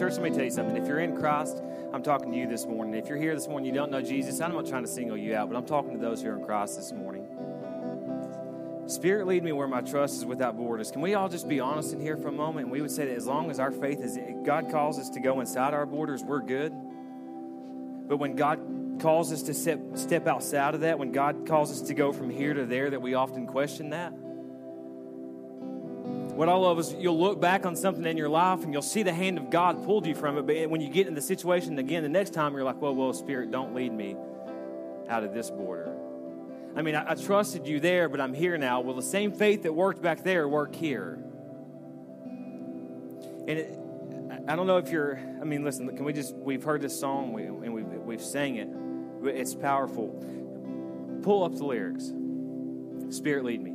church. Let me tell you something. If you're in Christ, I'm talking to you this morning. If you're here this morning, you don't know Jesus. I'm not trying to single you out, but I'm talking to those who are in Christ this morning. Spirit, lead me where my trust is without borders. Can we all just be honest in here for a moment? And we would say that as long as our faith is, God calls us to go inside our borders, we're good. But when God calls us to step, step outside of that, when God calls us to go from here to there, that we often question that. What I love is you'll look back on something in your life and you'll see the hand of God pulled you from it. But when you get in the situation again, the next time you're like, well, well, Spirit, don't lead me out of this border. I mean, I, I trusted you there, but I'm here now. Will the same faith that worked back there work here? And it, I don't know if you're, I mean, listen, can we just, we've heard this song and we've, we've sang it, it's powerful. Pull up the lyrics. Spirit, lead me.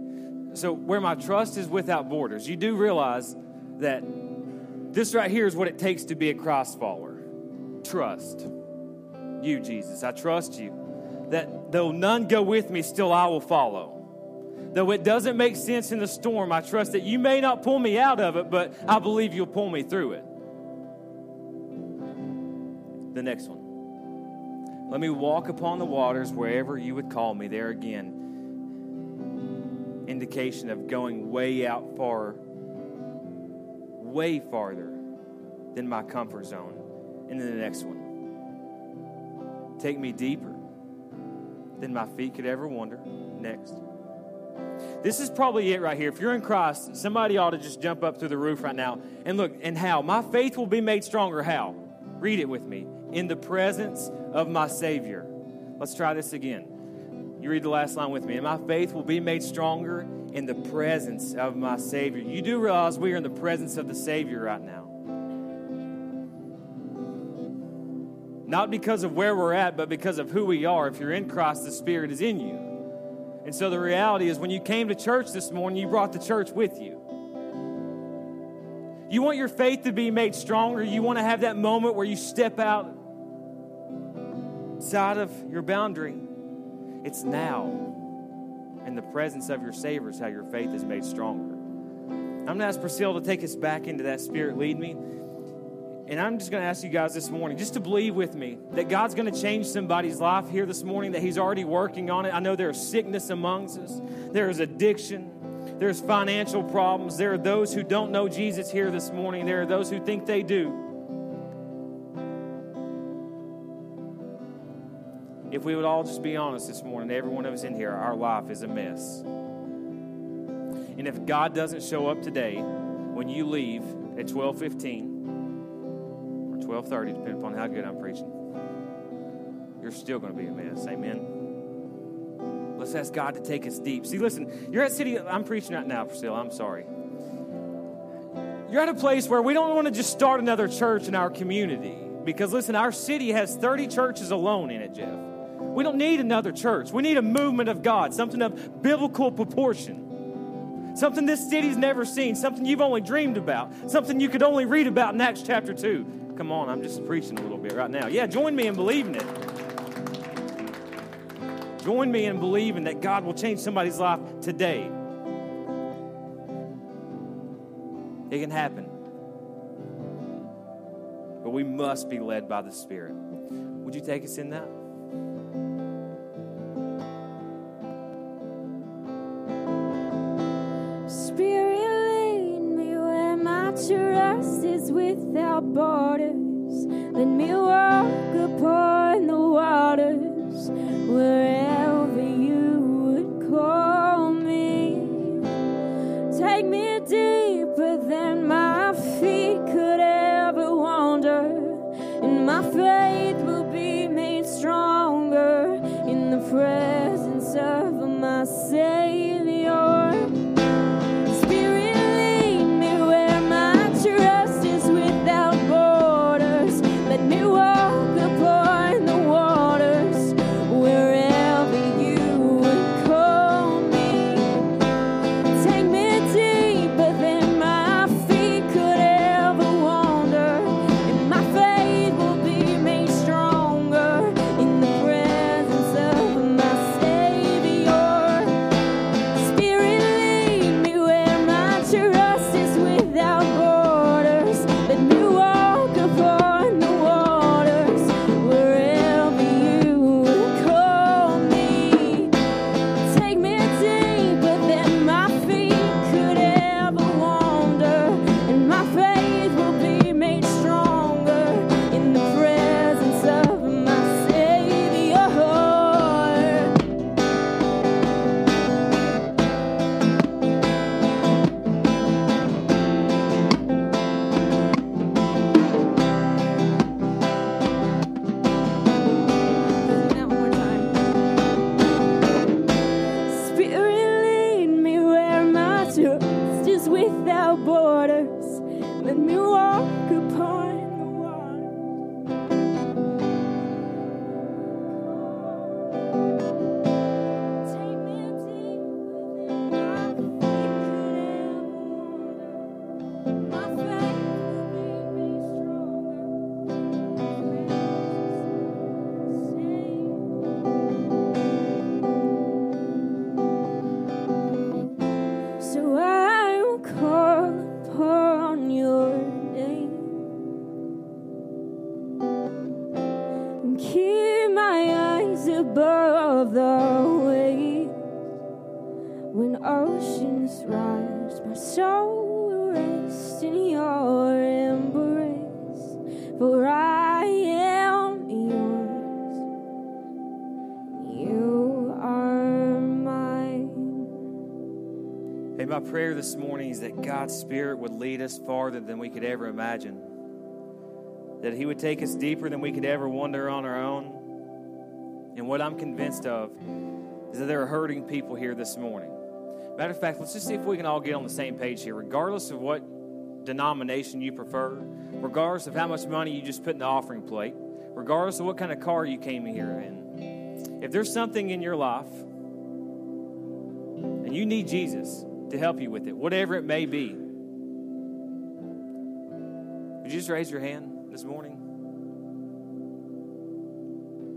So, where my trust is without borders, you do realize that this right here is what it takes to be a Christ follower. Trust. You, Jesus. I trust you that though none go with me, still I will follow. Though it doesn't make sense in the storm, I trust that you may not pull me out of it, but I believe you'll pull me through it. The next one. Let me walk upon the waters wherever you would call me. There again, indication of going way out far, way farther than my comfort zone. And then the next one. Take me deeper than my feet could ever wander. Next. This is probably it right here. If you're in Christ, somebody ought to just jump up through the roof right now. And look, and how? My faith will be made stronger. How? Read it with me. In the presence of my Savior. Let's try this again. You read the last line with me. And my faith will be made stronger in the presence of my Savior. You do realize we are in the presence of the Savior right now. Not because of where we're at, but because of who we are. If you're in Christ, the Spirit is in you. And so the reality is, when you came to church this morning, you brought the church with you. You want your faith to be made stronger. You want to have that moment where you step out side of your boundary. It's now. In the presence of your Savior is how your faith is made stronger. I'm going to ask Priscilla to take us back into that Spirit. Lead me. And I'm just going to ask you guys this morning just to believe with me that God's going to change somebody's life here this morning, that He's already working on it. I know there's sickness amongst us, there is addiction, there's financial problems. There are those who don't know Jesus here this morning, there are those who think they do. If we would all just be honest this morning, every one of us in here, our life is a mess. And if God doesn't show up today when you leave at 1215, or 12:30, depending upon how good I'm preaching. You're still going to be a mess. Amen. Let's ask God to take us deep. See, listen, you're at City. I'm preaching right now, Priscilla. I'm sorry. You're at a place where we don't want to just start another church in our community because, listen, our city has 30 churches alone in it, Jeff. We don't need another church. We need a movement of God, something of biblical proportion, something this city's never seen, something you've only dreamed about, something you could only read about in Acts chapter 2. Come on, I'm just preaching a little bit right now. Yeah, join me in believing it. Join me in believing that God will change somebody's life today. It can happen. But we must be led by the Spirit. Would you take us in that? Without borders. Let me walk upon the waters wherever my prayer this morning is that God's Spirit would lead us farther than we could ever imagine. That He would take us deeper than we could ever wonder on our own. And what I'm convinced of is that there are hurting people here this morning. Matter of fact, let's just see if we can all get on the same page here, regardless of what denomination you prefer, regardless of how much money you just put in the offering plate, regardless of what kind of car you came here in. If there's something in your life and you need Jesus to help you with it, whatever it may be, would you just raise your hand this morning?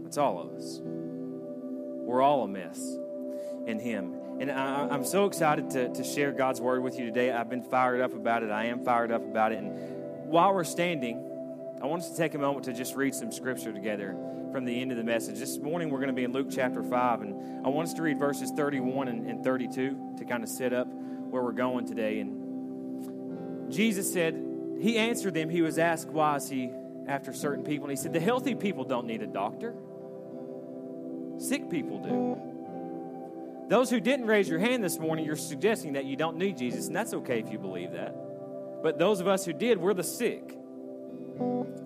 It's all of us. We're all a mess in Him. And I, I'm so excited to, to share God's word with you today. I've been fired up about it. I am fired up about it. And while we're standing, I want us to take a moment to just read some scripture together from the end of the message. This morning we're going to be in Luke chapter 5, and I want us to read verses 31 and, and 32 to kind of set up where we're going today. And Jesus said, He answered them, He was asked, Why is He after certain people? And He said, The healthy people don't need a doctor, sick people do. Those who didn't raise your hand this morning, you're suggesting that you don't need Jesus, and that's okay if you believe that. But those of us who did, we're the sick.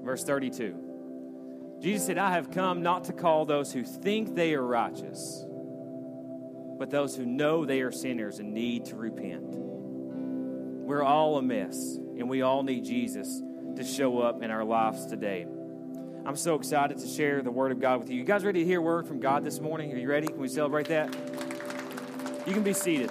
Verse 32. Jesus said, I have come not to call those who think they are righteous, but those who know they are sinners and need to repent. We're all a mess, and we all need Jesus to show up in our lives today. I'm so excited to share the Word of God with you. You guys ready to hear a word from God this morning? Are you ready? Can we celebrate that? You can be seated.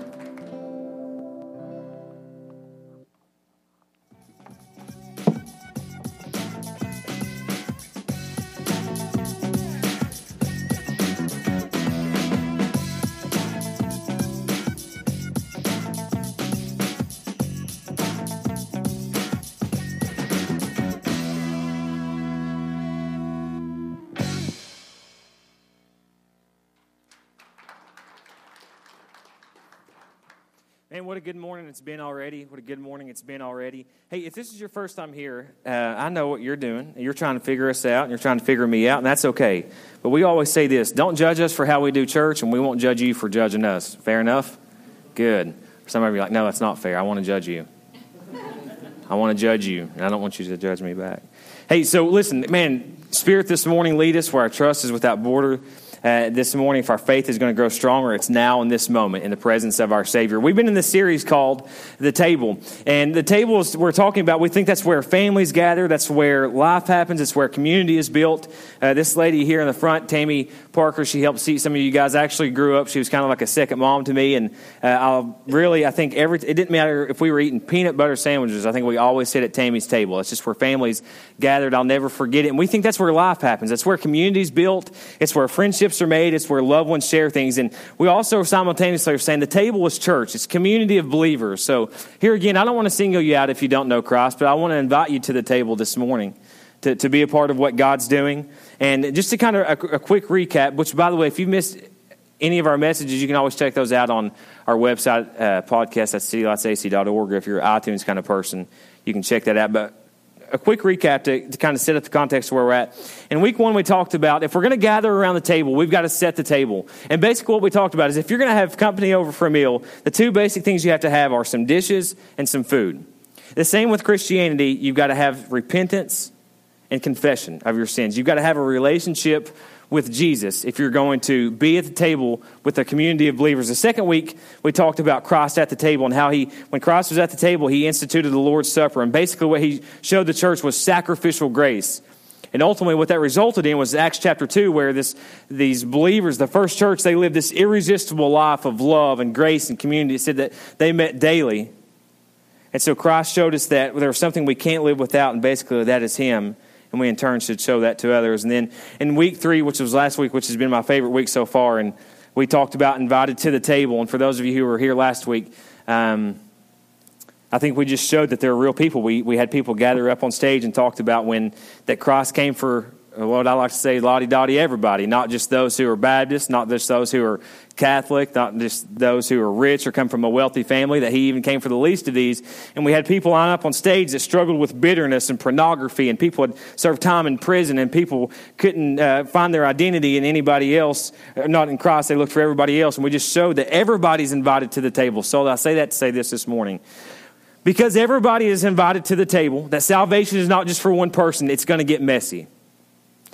A good morning it's been already. What a good morning it's been already. Hey, if this is your first time here, uh, I know what you're doing. You're trying to figure us out, and you're trying to figure me out, and that's okay. But we always say this don't judge us for how we do church, and we won't judge you for judging us. Fair enough? Good. Some of you are like, no, that's not fair. I want to judge you. I want to judge you, and I don't want you to judge me back. Hey, so listen, man, Spirit this morning, lead us where our trust is without border. Uh, this morning, if our faith is going to grow stronger, it's now in this moment in the presence of our Savior. We've been in this series called The Table. And the tables we're talking about, we think that's where families gather, that's where life happens, it's where community is built. Uh, this lady here in the front, Tammy Parker, she helped seat some of you guys. actually grew up, she was kind of like a second mom to me. And uh, I'll really, I think every, it didn't matter if we were eating peanut butter sandwiches, I think we always sit at Tammy's table. It's just where families gathered. I'll never forget it. And we think that's where life happens. That's where community's built. It's where friendships are made. It's where loved ones share things. And we also simultaneously are saying the table is church. It's community of believers. So here again, I don't want to single you out if you don't know Christ, but I want to invite you to the table this morning to, to be a part of what God's doing. And just to kind of a, a quick recap, which by the way, if you missed any of our messages, you can always check those out on our website, uh, podcast at citylotsac.org. Or if you're an iTunes kind of person, you can check that out. But a quick recap to, to kind of set up the context where we're at. In week one, we talked about if we're going to gather around the table, we've got to set the table. And basically, what we talked about is if you're going to have company over for a meal, the two basic things you have to have are some dishes and some food. The same with Christianity, you've got to have repentance and confession of your sins. You've got to have a relationship with Jesus if you're going to be at the table with a community of believers. The second week, we talked about Christ at the table and how he, when Christ was at the table, he instituted the Lord's Supper. And basically, what he showed the church was sacrificial grace. And ultimately, what that resulted in was Acts chapter 2, where this, these believers, the first church, they lived this irresistible life of love and grace and community. It said that they met daily. And so Christ showed us that there was something we can't live without, and basically that is Him and we in turn should show that to others. And then in week three, which was last week, which has been my favorite week so far, and we talked about invited to the table. And for those of you who were here last week, um, I think we just showed that there are real people. We, we had people gather up on stage and talked about when that Christ came for what I like to say, lottie dottie everybody, not just those who are Baptists, not just those who are Catholic, not just those who are rich or come from a wealthy family, that he even came for the least of these. And we had people line up on stage that struggled with bitterness and pornography, and people had served time in prison, and people couldn't uh, find their identity in anybody else, uh, not in Christ. They looked for everybody else. And we just showed that everybody's invited to the table. So I say that to say this this morning. Because everybody is invited to the table, that salvation is not just for one person, it's going to get messy.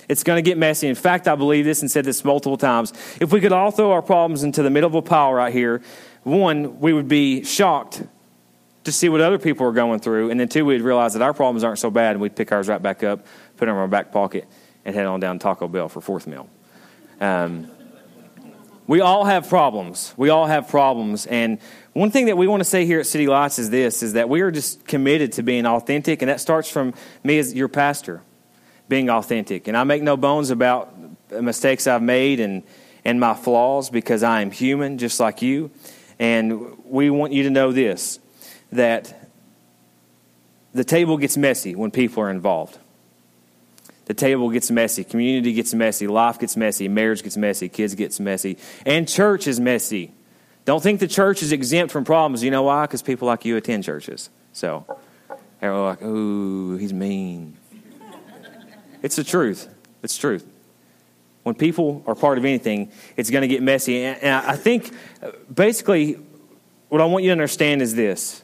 It's going to get messy. In fact, I believe this and said this multiple times. If we could all throw our problems into the middle of a pile right here, one, we would be shocked to see what other people are going through. And then two, we'd realize that our problems aren't so bad and we'd pick ours right back up, put them in our back pocket, and head on down to Taco Bell for fourth meal. Um, we all have problems. We all have problems. And one thing that we want to say here at City Lights is this is that we are just committed to being authentic, and that starts from me as your pastor being authentic. And I make no bones about mistakes I've made and, and my flaws because I am human just like you. And we want you to know this that the table gets messy when people are involved. The table gets messy, community gets messy, life gets messy, marriage gets messy, kids gets messy, and church is messy. Don't think the church is exempt from problems. You know why? Because people like you attend churches. So, they're like, ooh, he's mean. It's the truth. It's truth. When people are part of anything, it's going to get messy. And I think uh, basically what I want you to understand is this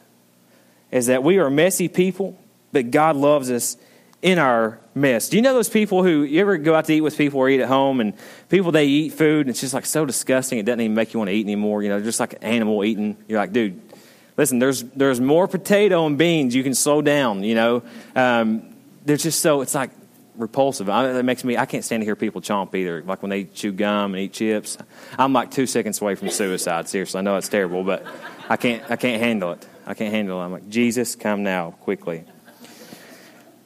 is that we are messy people, but God loves us in our mess. Do you know those people who you ever go out to eat with people or eat at home and people they eat food and it's just like so disgusting it doesn't even make you want to eat anymore, you know, just like an animal eating. You're like, dude, listen, there's there's more potato and beans. You can slow down, you know. Um, just so it's like repulsive. I, makes me, I can't stand to hear people chomp either. Like when they chew gum and eat chips. I'm like two seconds away from suicide. Seriously, I know it's terrible, but I can't, I can't handle it. I can't handle it. I'm like, Jesus, come now, quickly.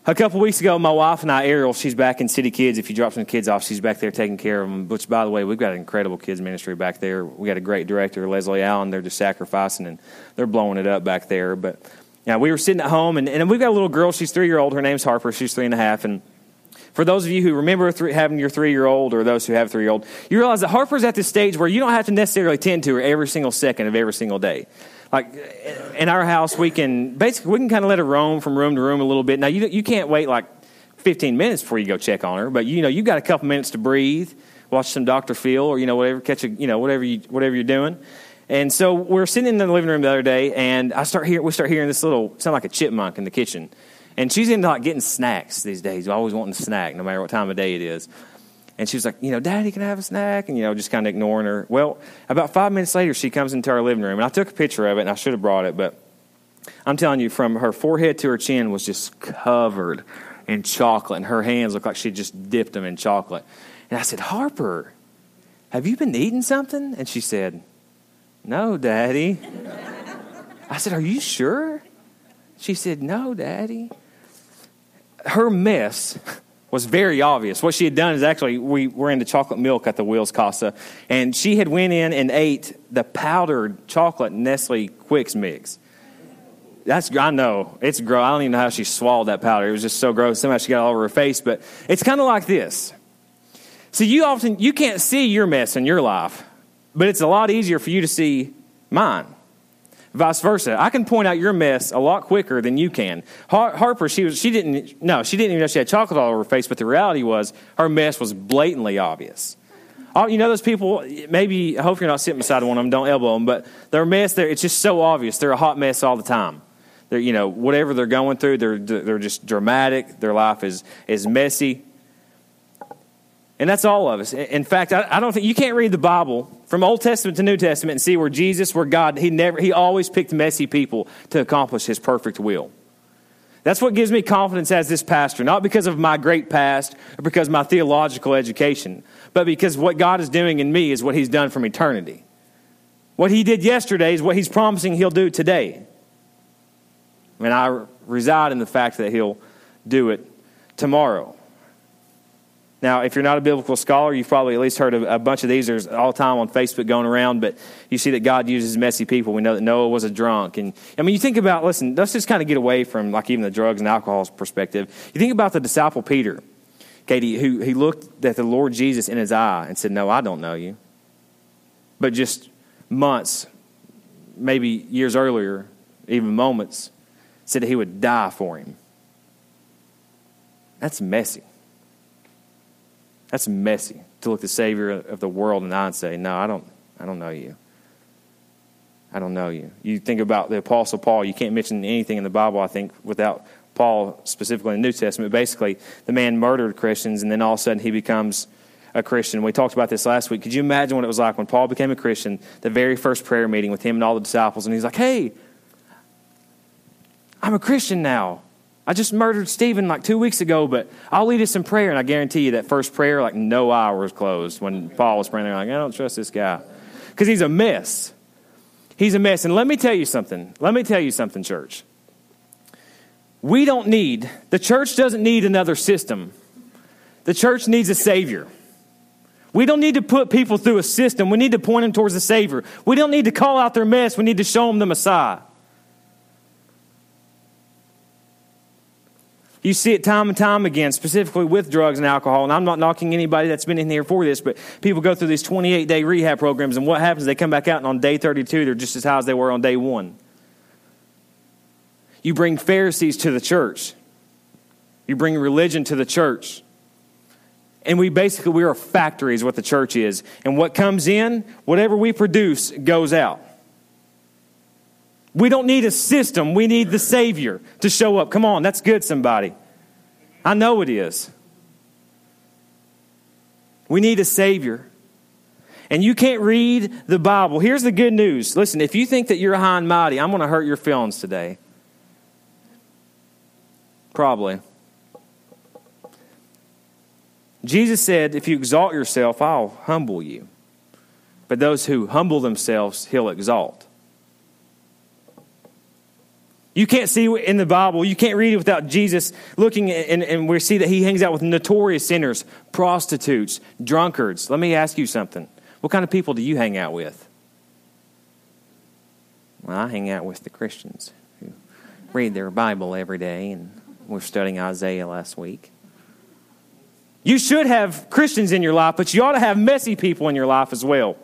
A couple weeks ago, my wife and I, Ariel, she's back in City Kids. If you drop some kids off, she's back there taking care of them. Which, by the way, we've got an incredible kids ministry back there. We got a great director, Leslie Allen. They're just sacrificing and they're blowing it up back there. But yeah, we were sitting at home, and, and we've got a little girl. She's three year old. Her name's Harper. She's three and a half, and for those of you who remember three, having your three year old or those who have three year old, you realize that Harper's at this stage where you don't have to necessarily tend to her every single second of every single day. Like in our house, we can basically we can kind of let her roam from room to room a little bit. Now you you can't wait like 15 minutes before you go check on her, but you know you've got a couple minutes to breathe, watch some Dr. Phil or you know whatever catch a you know whatever you whatever you're doing. And so we're sitting in the living room the other day, and I start hear we start hearing this little sound like a chipmunk in the kitchen. And she's into like getting snacks these days, always wanting a snack, no matter what time of day it is. And she was like, you know, Daddy, can I have a snack? And, you know, just kind of ignoring her. Well, about five minutes later, she comes into our living room. And I took a picture of it, and I should have brought it. But I'm telling you, from her forehead to her chin was just covered in chocolate. And her hands looked like she just dipped them in chocolate. And I said, Harper, have you been eating something? And she said, No, Daddy. I said, Are you sure? She said, No, Daddy her mess was very obvious. What she had done is actually we were into chocolate milk at the Wills Casa, and she had went in and ate the powdered chocolate Nestle Quicks mix. That's I know it's gross. I don't even know how she swallowed that powder. It was just so gross. Somehow she got all over her face. But it's kind of like this. So you often you can't see your mess in your life, but it's a lot easier for you to see mine vice versa. I can point out your mess a lot quicker than you can. Har- Harper, she was, she didn't, no, she didn't even know she had chocolate all over her face, but the reality was her mess was blatantly obvious. Oh, you know those people, maybe, I hope you're not sitting beside one of them, don't elbow them, but their mess it's just so obvious. They're a hot mess all the time. They're, you know, whatever they're going through, they're, they're just dramatic. Their life is, is messy. And that's all of us. In fact, I, don't think you can't read the Bible from Old Testament to New Testament and see where Jesus, where God, he never, he always picked messy people to accomplish his perfect will. That's what gives me confidence as this pastor, not because of my great past or because of my theological education, but because what God is doing in me is what he's done from eternity. What he did yesterday is what he's promising he'll do today. And I reside in the fact that he'll do it tomorrow. Now, if you're not a biblical scholar, you've probably at least heard of a bunch of these. There's all the time on Facebook going around, but you see that God uses messy people. We know that Noah was a drunk. And I mean, you think about, listen, let's just kind of get away from like even the drugs and alcohol's perspective. You think about the disciple Peter, Katie, who he looked at the Lord Jesus in his eye and said, No, I don't know you. But just months, maybe years earlier, even moments, said that he would die for him. That's messy. That's messy to look the Savior of the world and say, No, I don't, I don't know you. I don't know you. You think about the Apostle Paul, you can't mention anything in the Bible, I think, without Paul specifically in the New Testament. Basically, the man murdered Christians, and then all of a sudden he becomes a Christian. We talked about this last week. Could you imagine what it was like when Paul became a Christian, the very first prayer meeting with him and all the disciples, and he's like, Hey, I'm a Christian now. I just murdered Stephen like two weeks ago, but I'll lead us in prayer. And I guarantee you that first prayer, like no eye was closed when Paul was praying. They're like, I don't trust this guy because he's a mess. He's a mess. And let me tell you something. Let me tell you something, church. We don't need, the church doesn't need another system. The church needs a Savior. We don't need to put people through a system. We need to point them towards the Savior. We don't need to call out their mess. We need to show them the Messiah. You see it time and time again, specifically with drugs and alcohol. And I'm not knocking anybody that's been in here for this, but people go through these 28 day rehab programs, and what happens? They come back out, and on day 32, they're just as high as they were on day one. You bring Pharisees to the church, you bring religion to the church. And we basically, we're a factory, is what the church is. And what comes in, whatever we produce, goes out. We don't need a system. We need the Savior to show up. Come on, that's good, somebody. I know it is. We need a Savior. And you can't read the Bible. Here's the good news. Listen, if you think that you're high and mighty, I'm going to hurt your feelings today. Probably. Jesus said, If you exalt yourself, I'll humble you. But those who humble themselves, he'll exalt. You can't see in the Bible, you can't read it without Jesus looking, and, and we see that he hangs out with notorious sinners, prostitutes, drunkards. Let me ask you something. What kind of people do you hang out with? Well, I hang out with the Christians who read their Bible every day, and we're studying Isaiah last week. You should have Christians in your life, but you ought to have messy people in your life as well.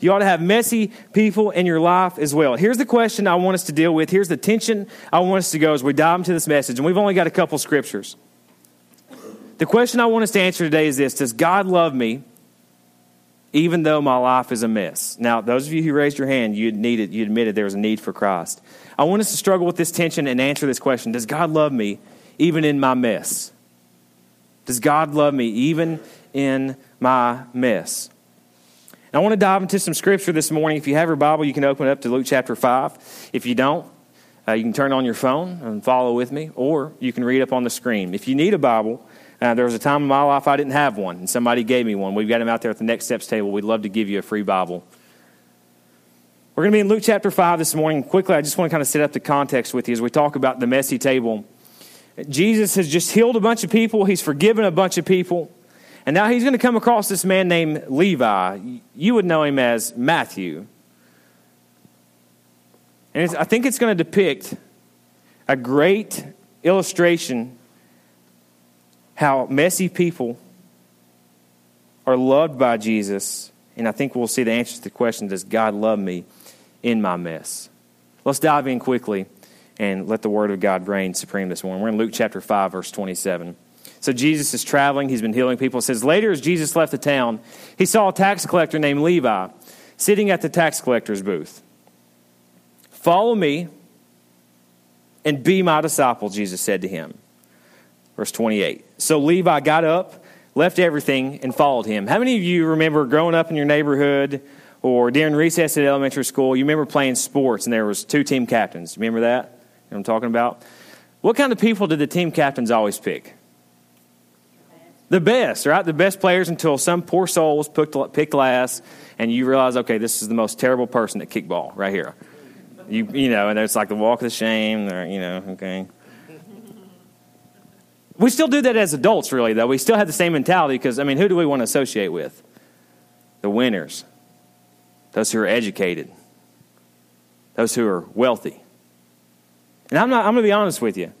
You ought to have messy people in your life as well. Here's the question I want us to deal with. Here's the tension I want us to go as we dive into this message. And we've only got a couple scriptures. The question I want us to answer today is this Does God love me even though my life is a mess? Now, those of you who raised your hand, you needed, you admitted there was a need for Christ. I want us to struggle with this tension and answer this question Does God love me even in my mess? Does God love me even in my mess? I want to dive into some scripture this morning. If you have your Bible, you can open it up to Luke chapter 5. If you don't, uh, you can turn on your phone and follow with me, or you can read up on the screen. If you need a Bible, uh, there was a time in my life I didn't have one, and somebody gave me one. We've got them out there at the Next Steps table. We'd love to give you a free Bible. We're going to be in Luke chapter 5 this morning. Quickly, I just want to kind of set up the context with you as we talk about the messy table. Jesus has just healed a bunch of people, he's forgiven a bunch of people. And now he's going to come across this man named Levi. You would know him as Matthew. And I think it's going to depict a great illustration how messy people are loved by Jesus. And I think we'll see the answer to the question Does God love me in my mess? Let's dive in quickly and let the word of God reign supreme this morning. We're in Luke chapter 5, verse 27. So Jesus is traveling. He's been healing people. It says, Later, as Jesus left the town, he saw a tax collector named Levi sitting at the tax collector's booth. Follow me and be my disciple, Jesus said to him. Verse 28. So Levi got up, left everything and followed him. How many of you remember growing up in your neighborhood or during recess at elementary school, you remember playing sports and there was two team captains? Remember that? You know what I'm talking about? What kind of people did the team captains always pick? The best, right? The best players until some poor soul was picked, last, and you realize, okay, this is the most terrible person at kickball right here. You, you know, and it's like the walk of the shame, or, you know, okay. We still do that as adults, really, though. We still have the same mentality because, I mean, who do we want to associate with? The winners, those who are educated, those who are wealthy. And I'm, not, I'm going to be honest with you.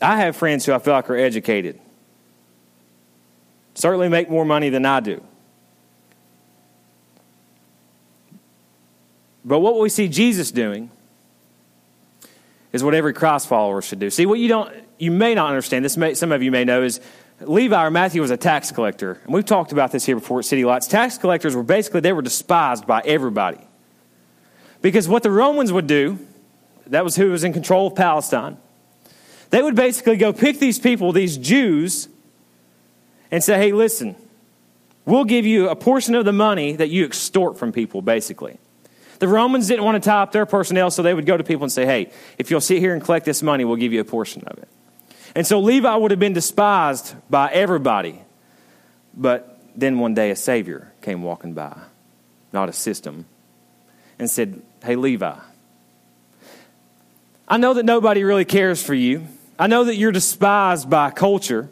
I have friends who I feel like are educated, certainly make more money than I do. But what we see Jesus doing is what every Christ follower should do. See, what you don't, you may not understand, this may, some of you may know, is Levi or Matthew was a tax collector. And we've talked about this here before at City Lights. Tax collectors were basically, they were despised by everybody. Because what the Romans would do, that was who was in control of Palestine, they would basically go pick these people, these Jews, and say, hey, listen, we'll give you a portion of the money that you extort from people, basically. The Romans didn't want to tie up their personnel, so they would go to people and say, hey, if you'll sit here and collect this money, we'll give you a portion of it. And so Levi would have been despised by everybody. But then one day a Savior came walking by, not a system, and said, Hey, Levi, I know that nobody really cares for you. I know that you're despised by culture,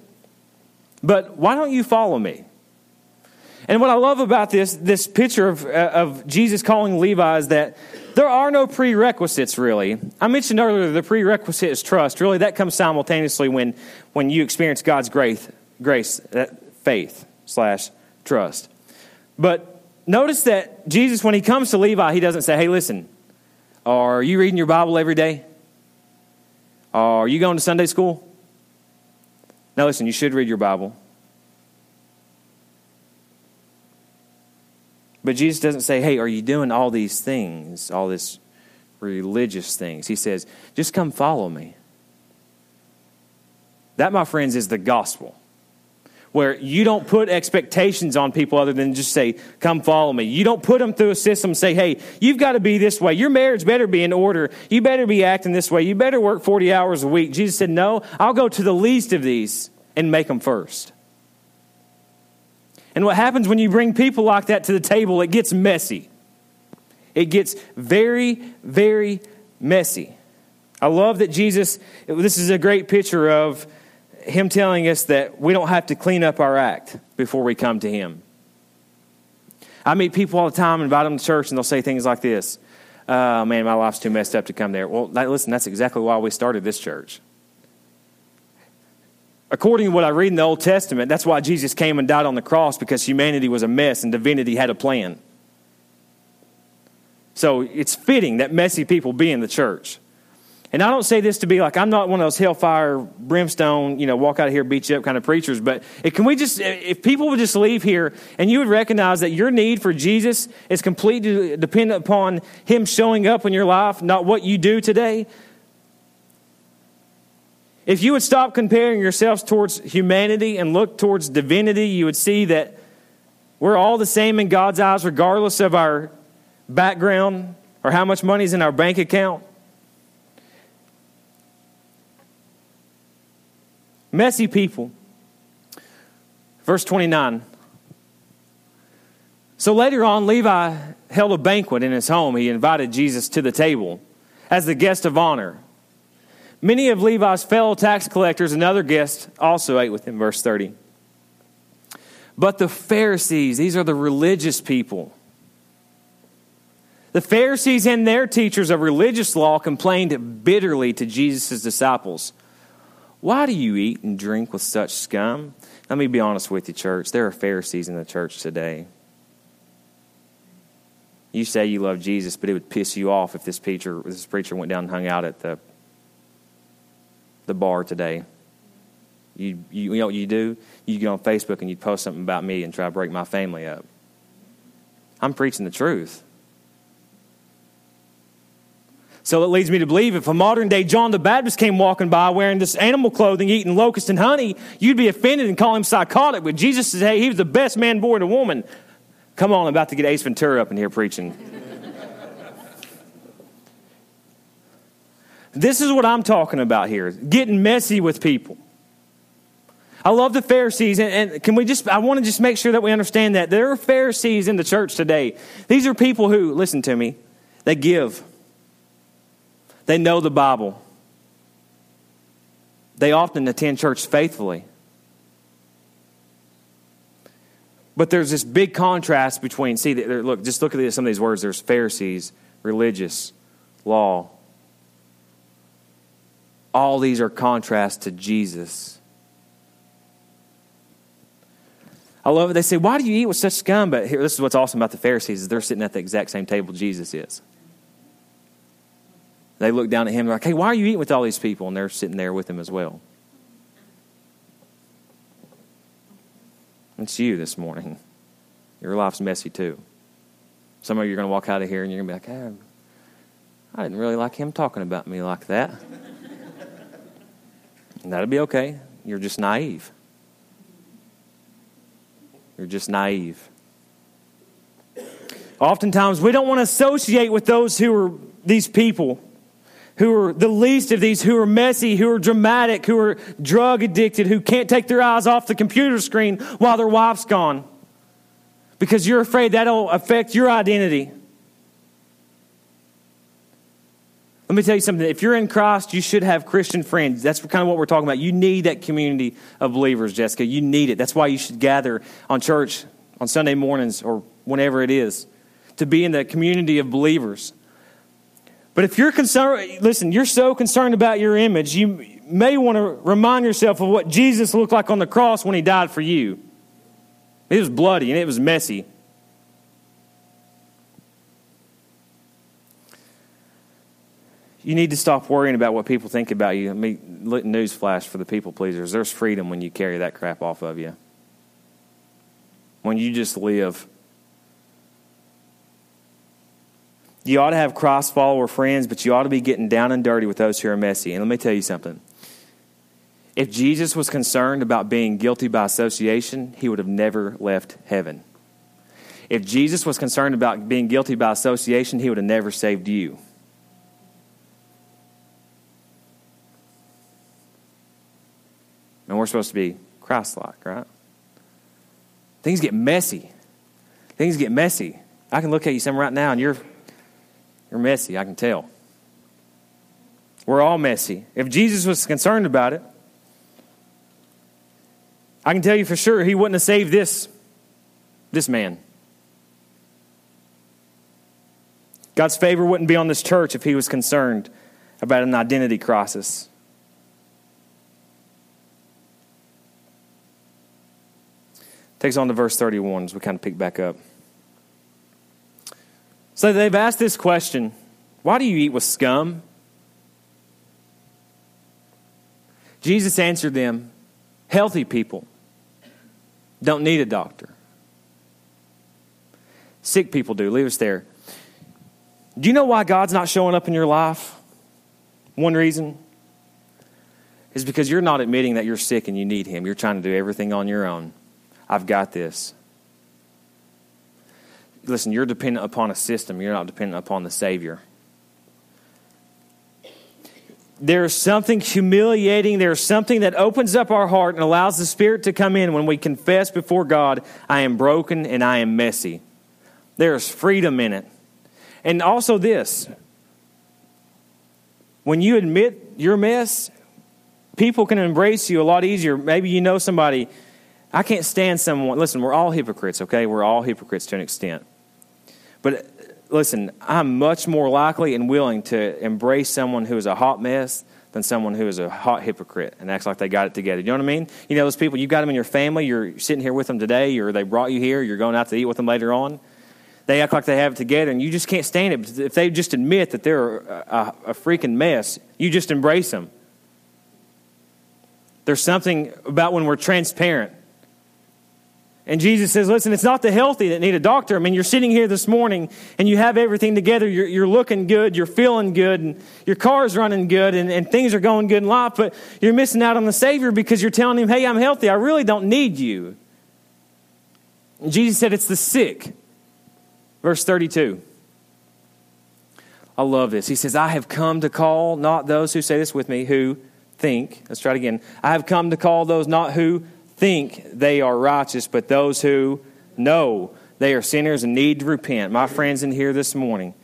but why don't you follow me? And what I love about this, this picture of, uh, of Jesus calling Levi is that there are no prerequisites, really. I mentioned earlier the prerequisite is trust. Really, that comes simultaneously when, when you experience God's grace, grace that faith slash trust. But notice that Jesus, when he comes to Levi, he doesn't say, hey, listen, are you reading your Bible every day? Are you going to Sunday school? Now, listen, you should read your Bible. But Jesus doesn't say, hey, are you doing all these things, all this religious things? He says, just come follow me. That, my friends, is the gospel. Where you don't put expectations on people other than just say, come follow me. You don't put them through a system say, hey, you've got to be this way. Your marriage better be in order. You better be acting this way. You better work 40 hours a week. Jesus said, no, I'll go to the least of these and make them first. And what happens when you bring people like that to the table, it gets messy. It gets very, very messy. I love that Jesus, this is a great picture of him telling us that we don't have to clean up our act before we come to him. I meet people all the time, invite them to church, and they'll say things like this Oh, man, my life's too messed up to come there. Well, listen, that's exactly why we started this church according to what I read in the Old Testament, that's why Jesus came and died on the cross because humanity was a mess and divinity had a plan. So it's fitting that messy people be in the church. And I don't say this to be like I'm not one of those hellfire, brimstone, you know, walk out of here, beat you up kind of preachers. But can we just, if people would just leave here and you would recognize that your need for Jesus is completely dependent upon Him showing up in your life, not what you do today, if you would stop comparing yourselves towards humanity and look towards divinity, you would see that we're all the same in God's eyes, regardless of our background or how much money is in our bank account. Messy people. Verse 29. So later on, Levi held a banquet in his home. He invited Jesus to the table as the guest of honor. Many of Levi's fellow tax collectors and other guests also ate with him, verse 30. But the Pharisees, these are the religious people. The Pharisees and their teachers of religious law complained bitterly to Jesus' disciples. Why do you eat and drink with such scum? Let me be honest with you, church. There are Pharisees in the church today. You say you love Jesus, but it would piss you off if this preacher, this preacher went down and hung out at the the bar today. You, you, you know what you do? You go on Facebook and you post something about me and try to break my family up. I'm preaching the truth. So it leads me to believe if a modern day John the Baptist came walking by wearing this animal clothing, eating locust and honey, you'd be offended and call him psychotic. But Jesus says, hey, he was the best man born a woman. Come on, I'm about to get Ace Ventura up in here preaching. this is what I'm talking about here getting messy with people. I love the Pharisees, and, and can we just, I want to just make sure that we understand that there are Pharisees in the church today. These are people who, listen to me, they give. They know the Bible. They often attend church faithfully. But there's this big contrast between, see, look, just look at some of these words. There's Pharisees, religious, law. All these are contrasts to Jesus. I love it. They say, Why do you eat with such scum? But here, this is what's awesome about the Pharisees is they're sitting at the exact same table Jesus is. They look down at him, they're like, hey, why are you eating with all these people? And they're sitting there with him as well. It's you this morning. Your life's messy too. Some of you are going to walk out of here and you're going to be like, hey, I didn't really like him talking about me like that. and that'll be okay. You're just naive. You're just naive. Oftentimes, we don't want to associate with those who are these people who are the least of these, who are messy, who are dramatic, who are drug addicted, who can't take their eyes off the computer screen while their wife's gone because you're afraid that'll affect your identity. Let me tell you something. If you're in Christ, you should have Christian friends. That's kind of what we're talking about. You need that community of believers, Jessica. You need it. That's why you should gather on church on Sunday mornings or whenever it is to be in the community of believers. But if you're concerned, listen, you're so concerned about your image, you may want to remind yourself of what Jesus looked like on the cross when he died for you. It was bloody and it was messy. You need to stop worrying about what people think about you. I mean, newsflash for the people pleasers. There's freedom when you carry that crap off of you. When you just live You ought to have cross follower friends, but you ought to be getting down and dirty with those who are messy. And let me tell you something. If Jesus was concerned about being guilty by association, he would have never left heaven. If Jesus was concerned about being guilty by association, he would have never saved you. And we're supposed to be Christ like, right? Things get messy. Things get messy. I can look at you some right now and you're you're messy, I can tell. We're all messy. If Jesus was concerned about it, I can tell you for sure he wouldn't have saved this, this man. God's favor wouldn't be on this church if he was concerned about an identity crisis. Takes on to verse 31 as we kind of pick back up. So they've asked this question Why do you eat with scum? Jesus answered them Healthy people don't need a doctor. Sick people do. Leave us there. Do you know why God's not showing up in your life? One reason is because you're not admitting that you're sick and you need Him. You're trying to do everything on your own. I've got this listen, you're dependent upon a system, you're not dependent upon the Savior. There's something humiliating. There's something that opens up our heart and allows the Spirit to come in when we confess before God, I am broken and I am messy. There's freedom in it. And also, this when you admit your mess, people can embrace you a lot easier. Maybe you know somebody. I can't stand someone. Listen, we're all hypocrites, okay? We're all hypocrites to an extent. But uh, listen, I'm much more likely and willing to embrace someone who is a hot mess than someone who is a hot hypocrite and acts like they got it together. You know what I mean? You know, those people, you got them in your family, you're sitting here with them today, or they brought you here, you're going out to eat with them later on. They act like they have it together, and you just can't stand it. If they just admit that they're a, a, a freaking mess, you just embrace them. There's something about when we're transparent And Jesus says, listen, it's not the healthy that need a doctor. I mean, you're sitting here this morning and you have everything together. You're, you're looking good. You're feeling good. And your car's running good and, and things are going good in life. But you're missing out on the Savior because you're telling him, hey, I'm healthy. I really don't need you. And Jesus said, it's the sick. Verse 32. I love this. He says, I have come to call not those who say this with me, who think. Let's try it again. I have come to call those not who think they are righteous, but those who know they are sinners and need to repent. My friends in here this morning,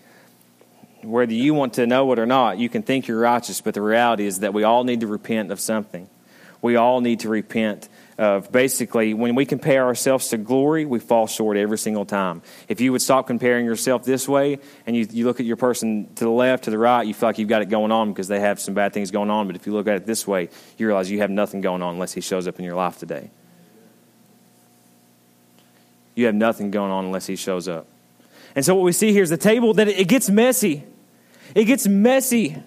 whether you want to know it or not, you can think you're righteous, but the reality is that we all need to repent of something. We all need to repent of basically when we compare ourselves to glory, we fall short every single time. If you would stop comparing yourself this way and you, you look at your person to the left, to the right, you feel like you've got it going on because they have some bad things going on. But if you look at it this way, you realize you have nothing going on unless He shows up in your life today. You have nothing going on unless He shows up. And so what we see here is the table that it gets messy. It gets messy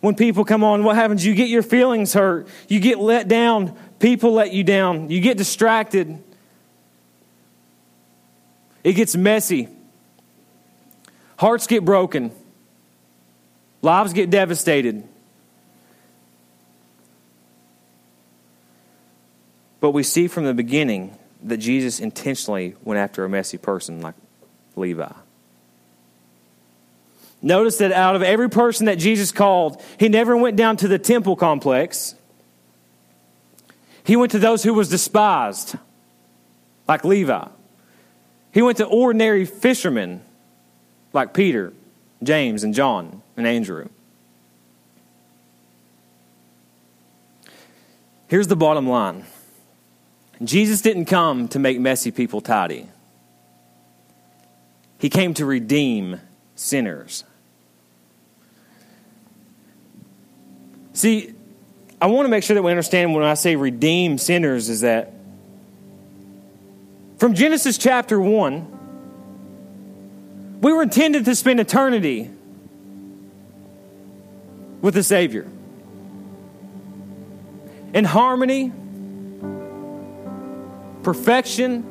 when people come on. What happens? You get your feelings hurt. You get let down People let you down. You get distracted. It gets messy. Hearts get broken. Lives get devastated. But we see from the beginning that Jesus intentionally went after a messy person like Levi. Notice that out of every person that Jesus called, he never went down to the temple complex. He went to those who was despised, like Levi. He went to ordinary fishermen, like Peter, James, and John, and Andrew. Here's the bottom line Jesus didn't come to make messy people tidy, He came to redeem sinners. See, I want to make sure that we understand when I say redeem sinners is that from Genesis chapter 1, we were intended to spend eternity with the Savior in harmony, perfection,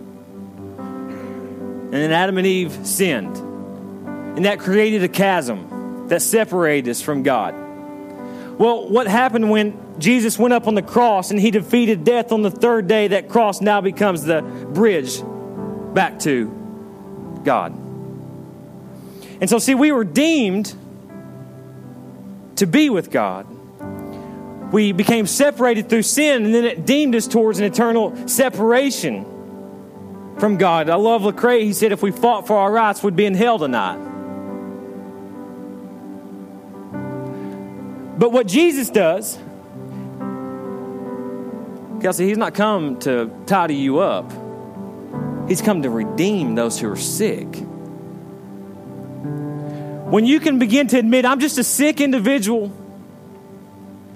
and then Adam and Eve sinned. And that created a chasm that separated us from God. Well, what happened when Jesus went up on the cross and he defeated death on the third day? That cross now becomes the bridge back to God. And so, see, we were deemed to be with God. We became separated through sin, and then it deemed us towards an eternal separation from God. I love Lecrae. He said, if we fought for our rights, we'd be in hell tonight. But what Jesus does, Kelsey, he's not come to tidy you up. He's come to redeem those who are sick. When you can begin to admit, I'm just a sick individual,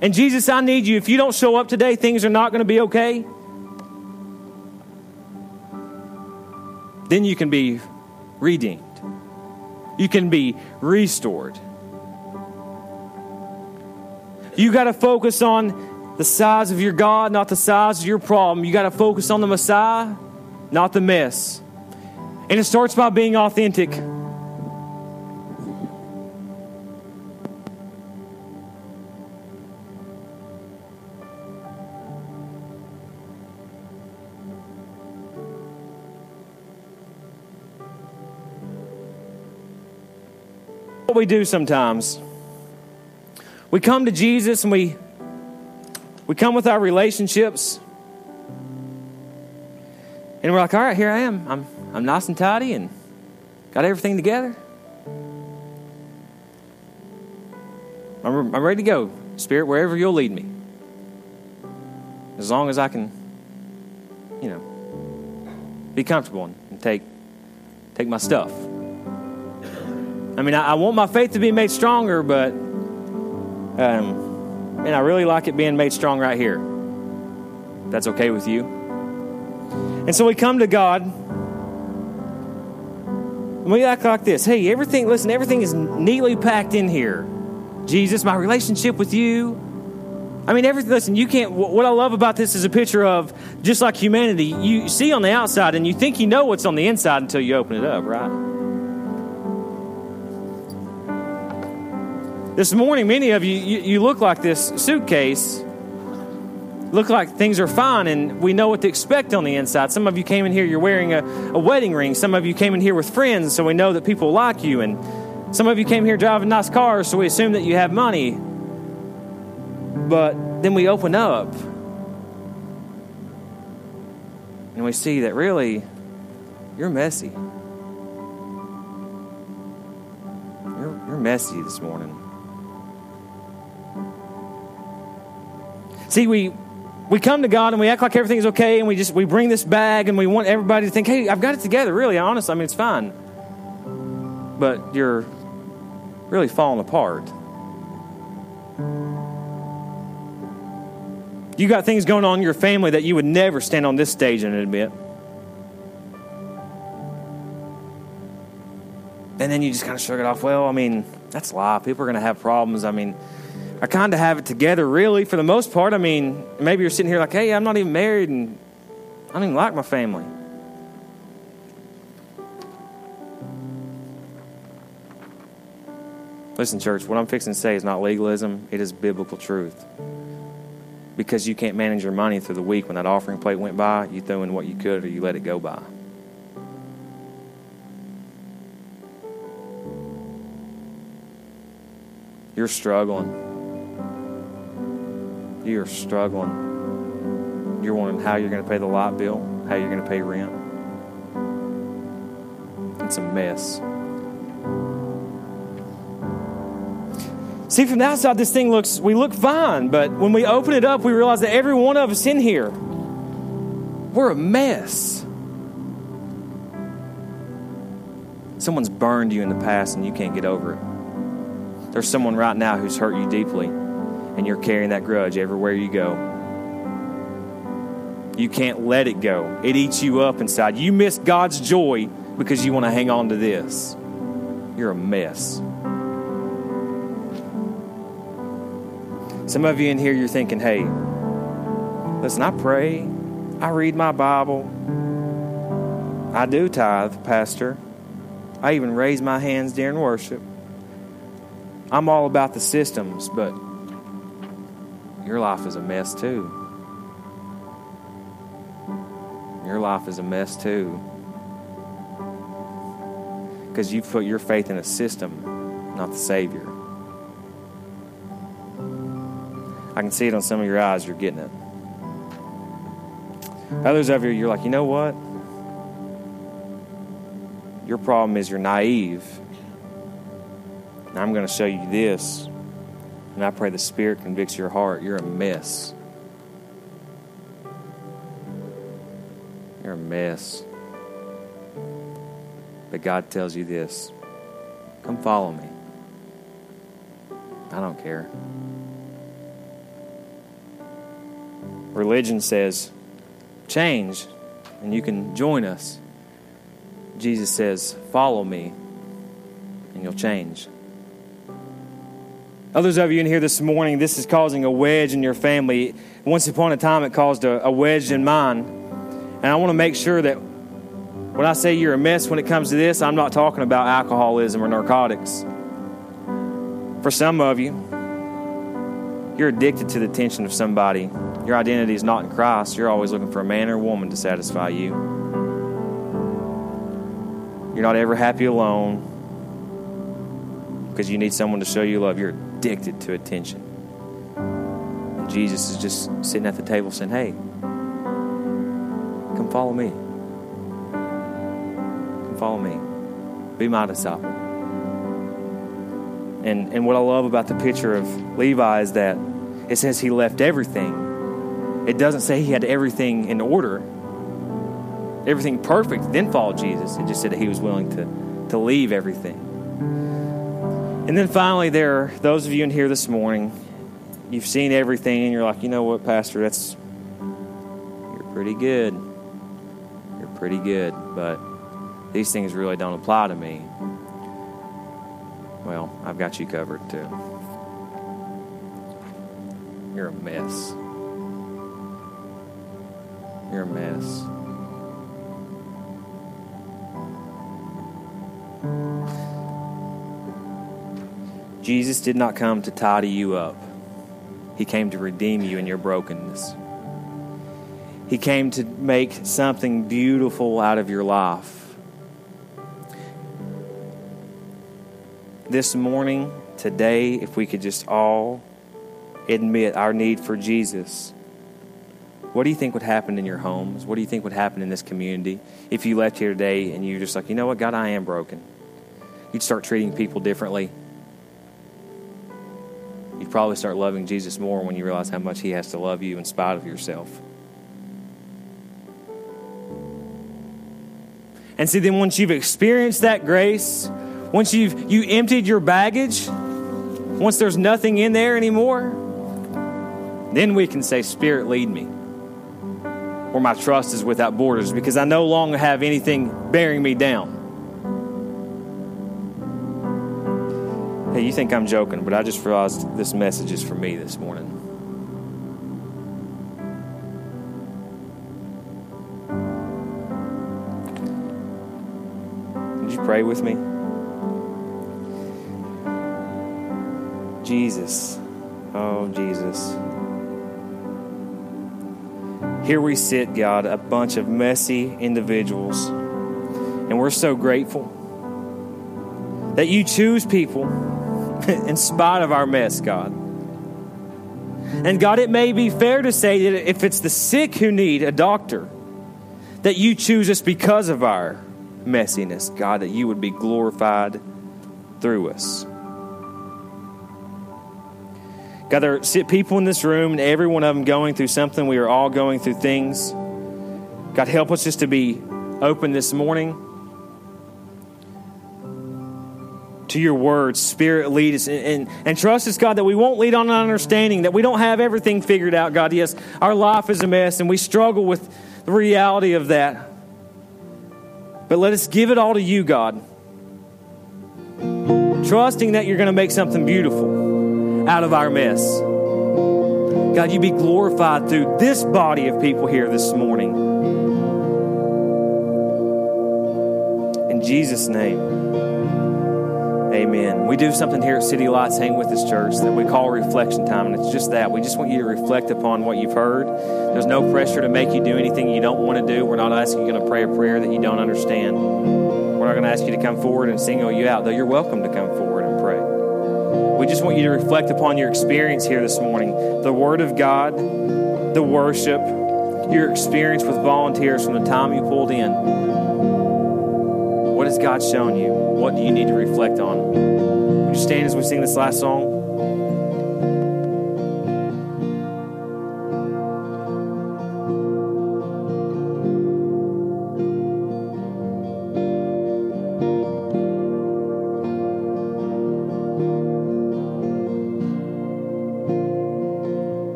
and Jesus, I need you. If you don't show up today, things are not going to be okay. Then you can be redeemed, you can be restored. You got to focus on the size of your God, not the size of your problem. You got to focus on the Messiah, not the mess. And it starts by being authentic. What we do sometimes we come to Jesus and we we come with our relationships. And we're like, all right, here I am. I'm I'm nice and tidy and got everything together. I'm, I'm ready to go, Spirit, wherever you'll lead me. As long as I can, you know, be comfortable and, and take take my stuff. I mean, I, I want my faith to be made stronger, but um, and I really like it being made strong right here. That's okay with you. And so we come to God. And we act like this. Hey, everything, listen, everything is neatly packed in here. Jesus, my relationship with you, I mean, everything. Listen, you can't. What I love about this is a picture of just like humanity. You see on the outside, and you think you know what's on the inside until you open it up, right? This morning, many of you, you, you look like this suitcase. Look like things are fine, and we know what to expect on the inside. Some of you came in here, you're wearing a, a wedding ring. Some of you came in here with friends, so we know that people like you. And some of you came here driving nice cars, so we assume that you have money. But then we open up and we see that really you're messy. You're, you're messy this morning. See, we we come to God and we act like everything's okay, and we just we bring this bag and we want everybody to think, "Hey, I've got it together." Really, honest, I mean, it's fine. But you're really falling apart. You got things going on in your family that you would never stand on this stage and admit. And then you just kind of shrug it off. Well, I mean, that's life. People are going to have problems. I mean, I kind of have it together, really, for the most part. I mean, maybe you're sitting here like, hey, I'm not even married and I don't even like my family. Listen, church, what I'm fixing to say is not legalism, it is biblical truth. Because you can't manage your money through the week when that offering plate went by, you threw in what you could or you let it go by. You're struggling. You're struggling. You're wondering how you're going to pay the light bill, how you're going to pay rent. It's a mess. See, from the outside, this thing looks, we look fine, but when we open it up, we realize that every one of us in here, we're a mess. Someone's burned you in the past and you can't get over it. There's someone right now who's hurt you deeply and you're carrying that grudge everywhere you go. You can't let it go. It eats you up inside. You miss God's joy because you want to hang on to this. You're a mess. Some of you in here, you're thinking, hey, listen, I pray, I read my Bible, I do tithe, Pastor. I even raise my hands during worship. I'm all about the systems, but your life is a mess too. Your life is a mess too. Because you've put your faith in a system, not the Savior. I can see it on some of your eyes, you're getting it. Others of you, you're like, you know what? Your problem is you're naive. And I'm going to show you this and I pray the Spirit convicts your heart. You're a mess. You're a mess. But God tells you this come follow me. I don't care. Religion says, change, and you can join us. Jesus says, follow me, and you'll change. Others of you in here this morning, this is causing a wedge in your family. Once upon a time, it caused a, a wedge in mine. And I want to make sure that when I say you're a mess when it comes to this, I'm not talking about alcoholism or narcotics. For some of you, you're addicted to the attention of somebody. Your identity is not in Christ. You're always looking for a man or a woman to satisfy you. You're not ever happy alone because you need someone to show you love. You're addicted to attention. And Jesus is just sitting at the table saying, Hey, come follow me. Come follow me. Be my disciple. And, and what I love about the picture of Levi is that it says he left everything. It doesn't say he had everything in order, everything perfect, then followed Jesus. It just said that he was willing to, to leave everything. And then finally, there are those of you in here this morning, you've seen everything, and you're like, you know what, Pastor, that's, you're pretty good. You're pretty good, but these things really don't apply to me. Well, I've got you covered too. You're a mess. You're a mess. Jesus did not come to tidy you up. He came to redeem you in your brokenness. He came to make something beautiful out of your life. This morning, today, if we could just all admit our need for Jesus, what do you think would happen in your homes? What do you think would happen in this community if you left here today and you're just like, you know what, God, I am broken? You'd start treating people differently. You'd probably start loving Jesus more when you realize how much He has to love you in spite of yourself. And see, then once you've experienced that grace, once you've you emptied your baggage, once there's nothing in there anymore, then we can say, Spirit, lead me. Or my trust is without borders because I no longer have anything bearing me down. Hey, you think I'm joking, but I just realized this message is for me this morning. Would you pray with me? Jesus. Oh, Jesus. Here we sit, God, a bunch of messy individuals, and we're so grateful that you choose people in spite of our mess, God. And God, it may be fair to say that if it's the sick who need a doctor, that you choose us because of our messiness, God, that you would be glorified through us. God, there are people in this room, and every one of them going through something. We are all going through things. God, help us just to be open this morning to your words. Spirit, lead us. And, and, and trust us, God, that we won't lead on an understanding, that we don't have everything figured out, God. Yes, our life is a mess, and we struggle with the reality of that. But let us give it all to you, God. Trusting that you're going to make something beautiful out of our mess. God, you be glorified through this body of people here this morning. In Jesus' name, amen. We do something here at City Lights Hang With Us Church that we call reflection time, and it's just that. We just want you to reflect upon what you've heard. There's no pressure to make you do anything you don't want to do. We're not asking you to pray a prayer that you don't understand. We're not going to ask you to come forward and single you out, though you're welcome to come forward and pray. We just want you to reflect upon your experience here this morning the Word of God, the worship, your experience with volunteers from the time you pulled in. Has God shown you? What do you need to reflect on? Would you stand as we sing this last song?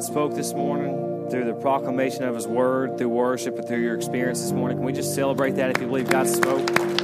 God spoke this morning through the proclamation of His word, through worship, and through your experience this morning, can we just celebrate that if you believe God spoke?